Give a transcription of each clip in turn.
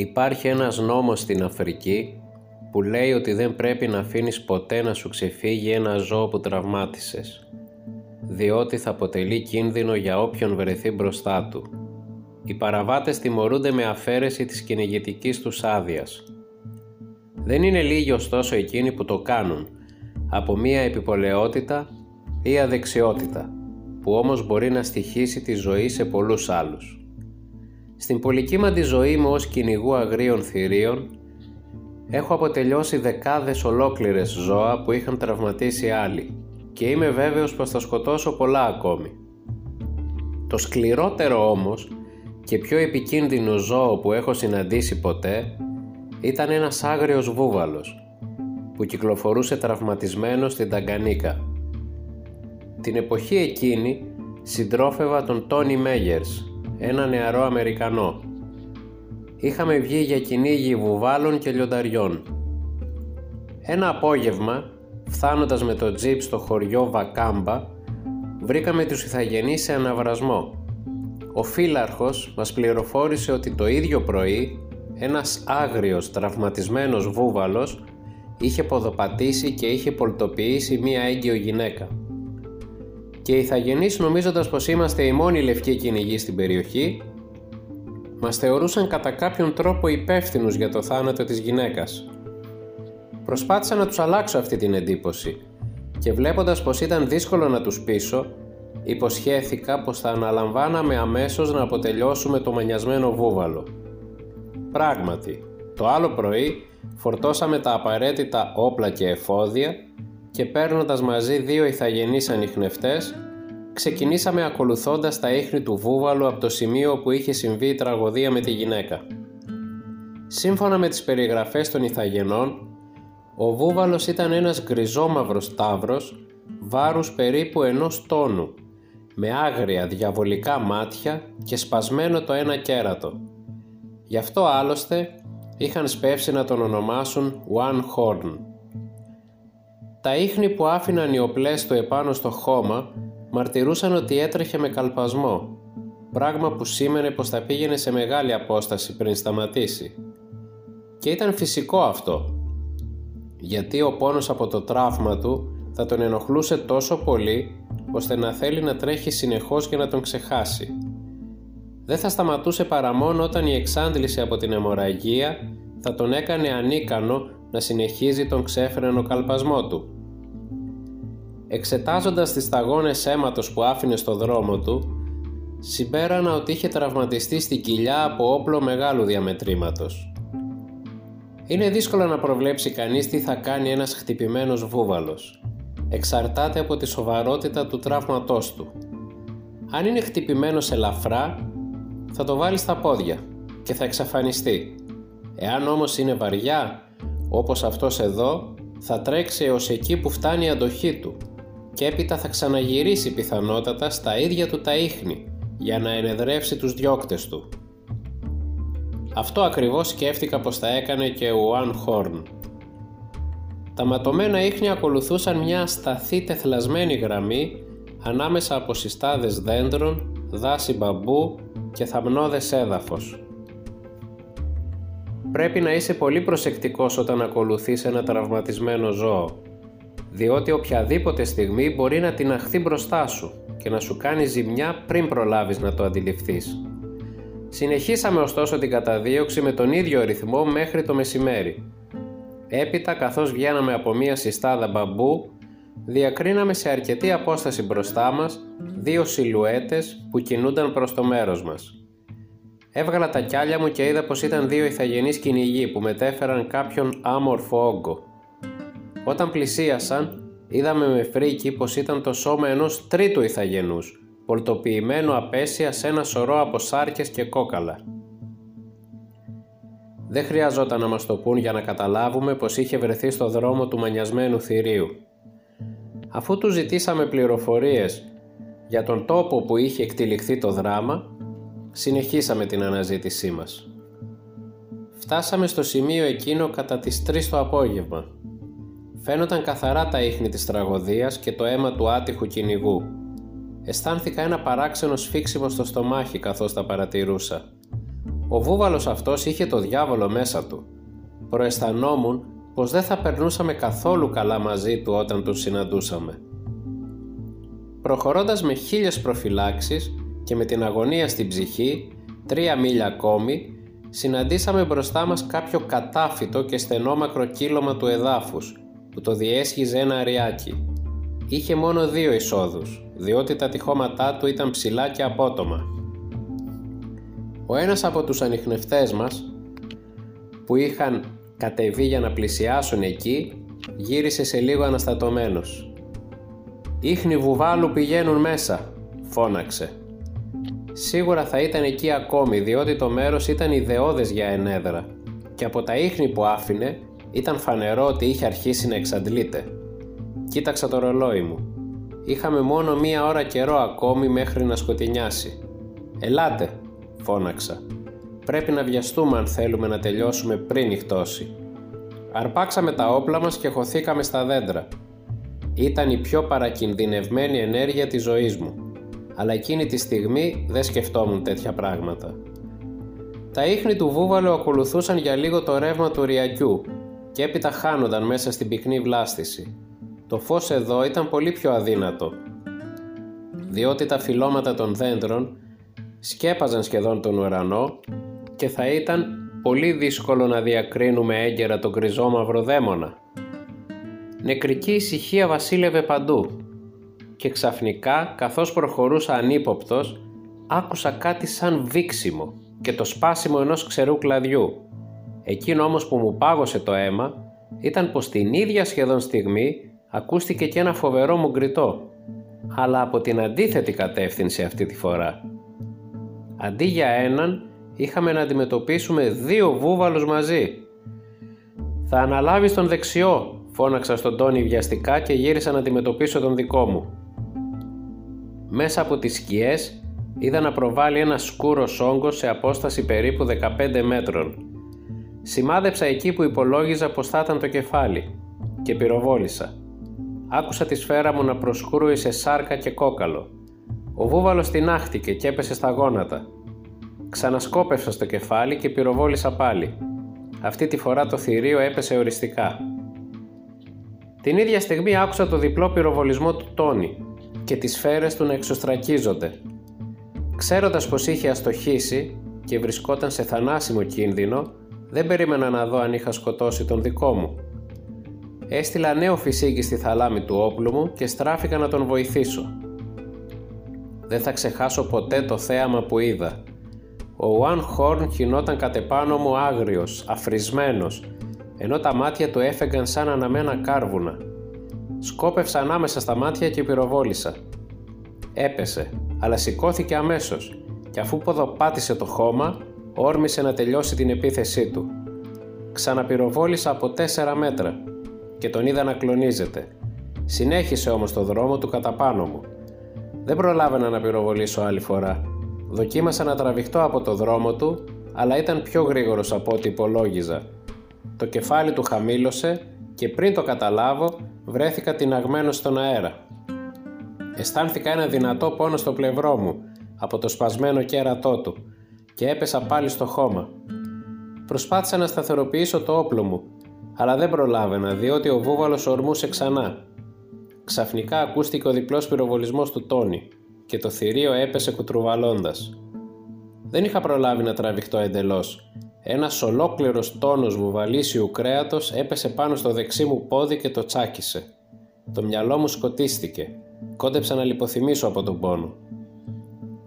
Υπάρχει ένας νόμος στην Αφρική που λέει ότι δεν πρέπει να αφήνεις ποτέ να σου ξεφύγει ένα ζώο που τραυμάτισες, διότι θα αποτελεί κίνδυνο για όποιον βρεθεί μπροστά του. Οι παραβάτες τιμωρούνται με αφαίρεση της κυνηγητικής τους άδειας. Δεν είναι λίγοι ωστόσο εκείνοι που το κάνουν, από μία επιπολαιότητα ή αδεξιότητα, που όμως μπορεί να στοιχήσει τη ζωή σε πολλούς άλλους. Στην πολυκύμαντη ζωή μου ως κυνηγού αγρίων θηρίων έχω αποτελειώσει δεκάδες ολόκληρες ζώα που είχαν τραυματίσει άλλοι και είμαι βέβαιος πως θα σκοτώσω πολλά ακόμη. Το σκληρότερο όμως και πιο επικίνδυνο ζώο που έχω συναντήσει ποτέ ήταν ένας άγριος βούβαλος που κυκλοφορούσε τραυματισμένο στην Ταγκανίκα. Την εποχή εκείνη συντρόφευα τον Τόνι Μέγερς ένα νεαρό Αμερικανό. Είχαμε βγει για κυνήγι βουβάλων και λιονταριών. Ένα απόγευμα, φθάνοντας με το τζιπ στο χωριό Βακάμπα, βρήκαμε τους Ιθαγενείς σε αναβρασμό. Ο φύλαρχος μας πληροφόρησε ότι το ίδιο πρωί ένας άγριος τραυματισμένος βούβαλος είχε ποδοπατήσει και είχε πολτοποιήσει μία έγκυο γυναίκα και οι Ιθαγενείς νομίζοντας πως είμαστε οι μόνοι λευκοί κυνηγοί στην περιοχή μας θεωρούσαν κατά κάποιον τρόπο υπεύθυνους για το θάνατο της γυναίκας. Προσπάθησα να τους αλλάξω αυτή την εντύπωση και βλέποντας πως ήταν δύσκολο να τους πείσω υποσχέθηκα πως θα αναλαμβάναμε αμέσως να αποτελειώσουμε το μανιασμένο βούβαλο. Πράγματι, το άλλο πρωί φορτώσαμε τα απαραίτητα όπλα και εφόδια και παίρνοντας μαζί δύο ηθαγενείς ανιχνευτές, ξεκινήσαμε ακολουθώντας τα ίχνη του βούβαλου από το σημείο που είχε συμβεί η τραγωδία με τη γυναίκα. Σύμφωνα με τις περιγραφές των ηθαγενών, ο βούβαλος ήταν ένας γκριζόμαυρος τάβρος βάρους περίπου ενός τόνου, με άγρια διαβολικά μάτια και σπασμένο το ένα κέρατο. Γι' αυτό άλλωστε είχαν σπεύσει να τον ονομάσουν One Horn. Τα ίχνη που άφηναν οι οπλές του επάνω στο χώμα μαρτυρούσαν ότι έτρεχε με καλπασμό, πράγμα που σήμαινε πως θα πήγαινε σε μεγάλη απόσταση πριν σταματήσει. Και ήταν φυσικό αυτό, γιατί ο πόνος από το τραύμα του θα τον ενοχλούσε τόσο πολύ ώστε να θέλει να τρέχει συνεχώς για να τον ξεχάσει. Δεν θα σταματούσε παρά μόνο όταν η εξάντληση από την αιμορραγία θα τον έκανε ανίκανο να συνεχίζει τον ξέφρενο καλπασμό του. Εξετάζοντας τις σταγόνες αίματος που άφηνε στο δρόμο του, συμπέρανα ότι είχε τραυματιστεί στην κοιλιά από όπλο μεγάλου διαμετρήματος. Είναι δύσκολο να προβλέψει κανείς τι θα κάνει ένας χτυπημένος βούβαλος. Εξαρτάται από τη σοβαρότητα του τραύματός του. Αν είναι χτυπημένος ελαφρά, θα το βάλει στα πόδια και θα εξαφανιστεί. Εάν όμως είναι βαριά, όπως αυτός εδώ, θα τρέξει έως εκεί που φτάνει η αντοχή του και έπειτα θα ξαναγυρίσει πιθανότατα στα ίδια του τα ίχνη για να ενεδρεύσει τους διώκτες του. Αυτό ακριβώς σκέφτηκα πως θα έκανε και ο Ουάν Χόρν. Τα ματωμένα ίχνη ακολουθούσαν μια σταθή τεθλασμένη γραμμή ανάμεσα από συστάδες δέντρων, δάση μπαμπού και θαμνώδες έδαφος. Πρέπει να είσαι πολύ προσεκτικός όταν ακολουθείς ένα τραυματισμένο ζώο, διότι οποιαδήποτε στιγμή μπορεί να την αχθεί μπροστά σου και να σου κάνει ζημιά πριν προλάβεις να το αντιληφθείς. Συνεχίσαμε ωστόσο την καταδίωξη με τον ίδιο ρυθμό μέχρι το μεσημέρι. Έπειτα καθώς βγαίναμε από μία συστάδα μπαμπού, διακρίναμε σε αρκετή απόσταση μπροστά μας δύο σιλουέτες που κινούνταν προς το μέρος μας. Έβγαλα τα κιάλια μου και είδα πως ήταν δύο ηθαγενείς κυνηγοί που μετέφεραν κάποιον άμορφο όγκο. Όταν πλησίασαν, είδαμε με φρίκι πως ήταν το σώμα ενός τρίτου ηθαγενούς, πολτοποιημένο απέσια σε ένα σωρό από σάρκες και κόκαλα. Δεν χρειαζόταν να μας το πούν για να καταλάβουμε πως είχε βρεθεί στο δρόμο του μανιασμένου θηρίου. Αφού του ζητήσαμε πληροφορίες για τον τόπο που είχε εκτυλιχθεί το δράμα, συνεχίσαμε την αναζήτησή μας. Φτάσαμε στο σημείο εκείνο κατά τις 3 το απόγευμα. Φαίνονταν καθαρά τα ίχνη της τραγωδίας και το αίμα του άτυχου κυνηγού. Αισθάνθηκα ένα παράξενο σφίξιμο στο στομάχι καθώς τα παρατηρούσα. Ο βούβαλος αυτός είχε το διάβολο μέσα του. Προαισθανόμουν πως δεν θα περνούσαμε καθόλου καλά μαζί του όταν τον συναντούσαμε. Προχωρώντας με χίλιες προφυλάξεις και με την αγωνία στην ψυχή, τρία μίλια ακόμη, συναντήσαμε μπροστά μας κάποιο κατάφυτο και στενόμακρο κύλωμα του εδάφους, που το διέσχιζε ένα αριάκι. Είχε μόνο δύο εισόδους, διότι τα τυχώματά του ήταν ψηλά και απότομα. Ο ένας από τους ανιχνευτές μας, που είχαν κατεβεί για να πλησιάσουν εκεί, γύρισε σε λίγο αναστατωμένος. «Ήχνοι βουβάλου πηγαίνουν μέσα», φώναξε. Σίγουρα θα ήταν εκεί ακόμη διότι το μέρος ήταν ιδεώδες για ενέδρα και από τα ίχνη που άφηνε ήταν φανερό ότι είχε αρχίσει να εξαντλείται. Κοίταξα το ρολόι μου. Είχαμε μόνο μία ώρα καιρό ακόμη μέχρι να σκοτεινιάσει. «Ελάτε», φώναξα. «Πρέπει να βιαστούμε αν θέλουμε να τελειώσουμε πριν νυχτώσει». Αρπάξαμε τα όπλα μας και χωθήκαμε στα δέντρα. Ήταν η πιο παρακινδυνευμένη ενέργεια της ζωής μου αλλά εκείνη τη στιγμή δεν σκεφτόμουν τέτοια πράγματα. Τα ίχνη του βούβαλου ακολουθούσαν για λίγο το ρεύμα του ριακιού και έπειτα χάνονταν μέσα στην πυκνή βλάστηση. Το φως εδώ ήταν πολύ πιο αδύνατο, διότι τα φυλώματα των δέντρων σκέπαζαν σχεδόν τον ουρανό και θα ήταν πολύ δύσκολο να διακρίνουμε έγκαιρα τον κρυζόμαυρο δαίμονα. Νεκρική ησυχία βασίλευε παντού και ξαφνικά καθώς προχωρούσα ανύποπτος άκουσα κάτι σαν βήξιμο και το σπάσιμο ενός ξερού κλαδιού. Εκείνο όμως που μου πάγωσε το αίμα ήταν πως την ίδια σχεδόν στιγμή ακούστηκε και ένα φοβερό μου γκριτό αλλά από την αντίθετη κατεύθυνση αυτή τη φορά. Αντί για έναν είχαμε να αντιμετωπίσουμε δύο βούβαλους μαζί. «Θα αναλάβεις τον δεξιό», φώναξα στον Τόνι βιαστικά και γύρισα να αντιμετωπίσω τον δικό μου. Μέσα από τις σκιές είδα να προβάλλει ένα σκούρο όγκο σε απόσταση περίπου 15 μέτρων. Σημάδεψα εκεί που υπολόγιζα πως θα ήταν το κεφάλι και πυροβόλησα. Άκουσα τη σφαίρα μου να προσκρούει σε σάρκα και κόκαλο. Ο βούβαλος τεινάχτηκε και έπεσε στα γόνατα. Ξανασκόπευσα στο κεφάλι και πυροβόλησα πάλι. Αυτή τη φορά το θηρίο έπεσε οριστικά. Την ίδια στιγμή άκουσα το διπλό πυροβολισμό του Τόνι και τις σφαίρες του να εξωστρακίζονται. Ξέροντας πως είχε αστοχήσει και βρισκόταν σε θανάσιμο κίνδυνο, δεν περίμενα να δω αν είχα σκοτώσει τον δικό μου. Έστειλα νέο φυσίκι στη θαλάμη του όπλου μου και στράφηκα να τον βοηθήσω. Δεν θα ξεχάσω ποτέ το θέαμα που είδα. Ο One Horn χινόταν κατ' επάνω μου άγριος, αφρισμένος, ενώ τα μάτια του έφεγαν σαν αναμένα κάρβουνα. Σκόπευσα ανάμεσα στα μάτια και πυροβόλησα. Έπεσε, αλλά σηκώθηκε αμέσως και αφού ποδοπάτησε το χώμα, όρμησε να τελειώσει την επίθεσή του. Ξαναπυροβόλησα από τέσσερα μέτρα και τον είδα να κλονίζεται. Συνέχισε όμως το δρόμο του κατά πάνω μου. Δεν προλάβαινα να πυροβολήσω άλλη φορά. Δοκίμασα να τραβηχτώ από το δρόμο του, αλλά ήταν πιο γρήγορος από ό,τι υπολόγιζα. Το κεφάλι του χαμήλωσε και πριν το καταλάβω βρέθηκα τειναγμένος στον αέρα. Αισθάνθηκα ένα δυνατό πόνο στο πλευρό μου από το σπασμένο κέρατό του και έπεσα πάλι στο χώμα. Προσπάθησα να σταθεροποιήσω το όπλο μου, αλλά δεν προλάβαινα διότι ο βούβαλος ορμούσε ξανά. Ξαφνικά ακούστηκε ο διπλός πυροβολισμός του Τόνι και το θηρίο έπεσε κουτρουβαλώντας. Δεν είχα προλάβει να τραβηχτώ εντελώς ένας ολόκληρος τόνος βουβαλίσιου κρέατος έπεσε πάνω στο δεξί μου πόδι και το τσάκισε. Το μυαλό μου σκοτίστηκε. Κόντεψα να λιποθυμίσω από τον πόνο.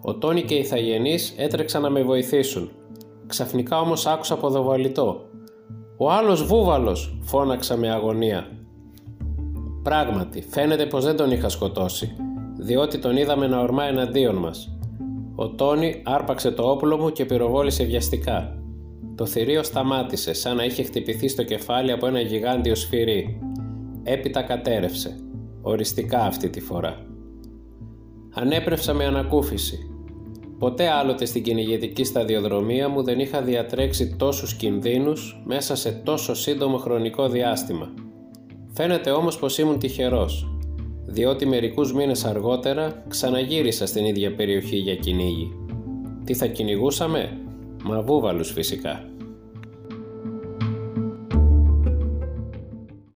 Ο Τόνι και οι Θαγενείς έτρεξαν να με βοηθήσουν. Ξαφνικά όμως άκουσα ποδοβαλιτό. «Ο άλλος βούβαλος» φώναξα με αγωνία. Πράγματι, φαίνεται πως δεν τον είχα σκοτώσει, διότι τον είδαμε να ορμά εναντίον μας. Ο Τόνι άρπαξε το όπλο μου και πυροβόλησε βιαστικά. Το θηρίο σταμάτησε σαν να είχε χτυπηθεί στο κεφάλι από ένα γιγάντιο σφυρί. Έπειτα κατέρευσε. Οριστικά αυτή τη φορά. Ανέπνευσα με ανακούφιση. Ποτέ άλλοτε στην κυνηγετική σταδιοδρομία μου δεν είχα διατρέξει τόσους κινδύνους μέσα σε τόσο σύντομο χρονικό διάστημα. Φαίνεται όμως πως ήμουν τυχερός, διότι μερικούς μήνες αργότερα ξαναγύρισα στην ίδια περιοχή για κυνήγι. Τι θα κυνηγούσαμε; Μα βούβαλους φυσικά.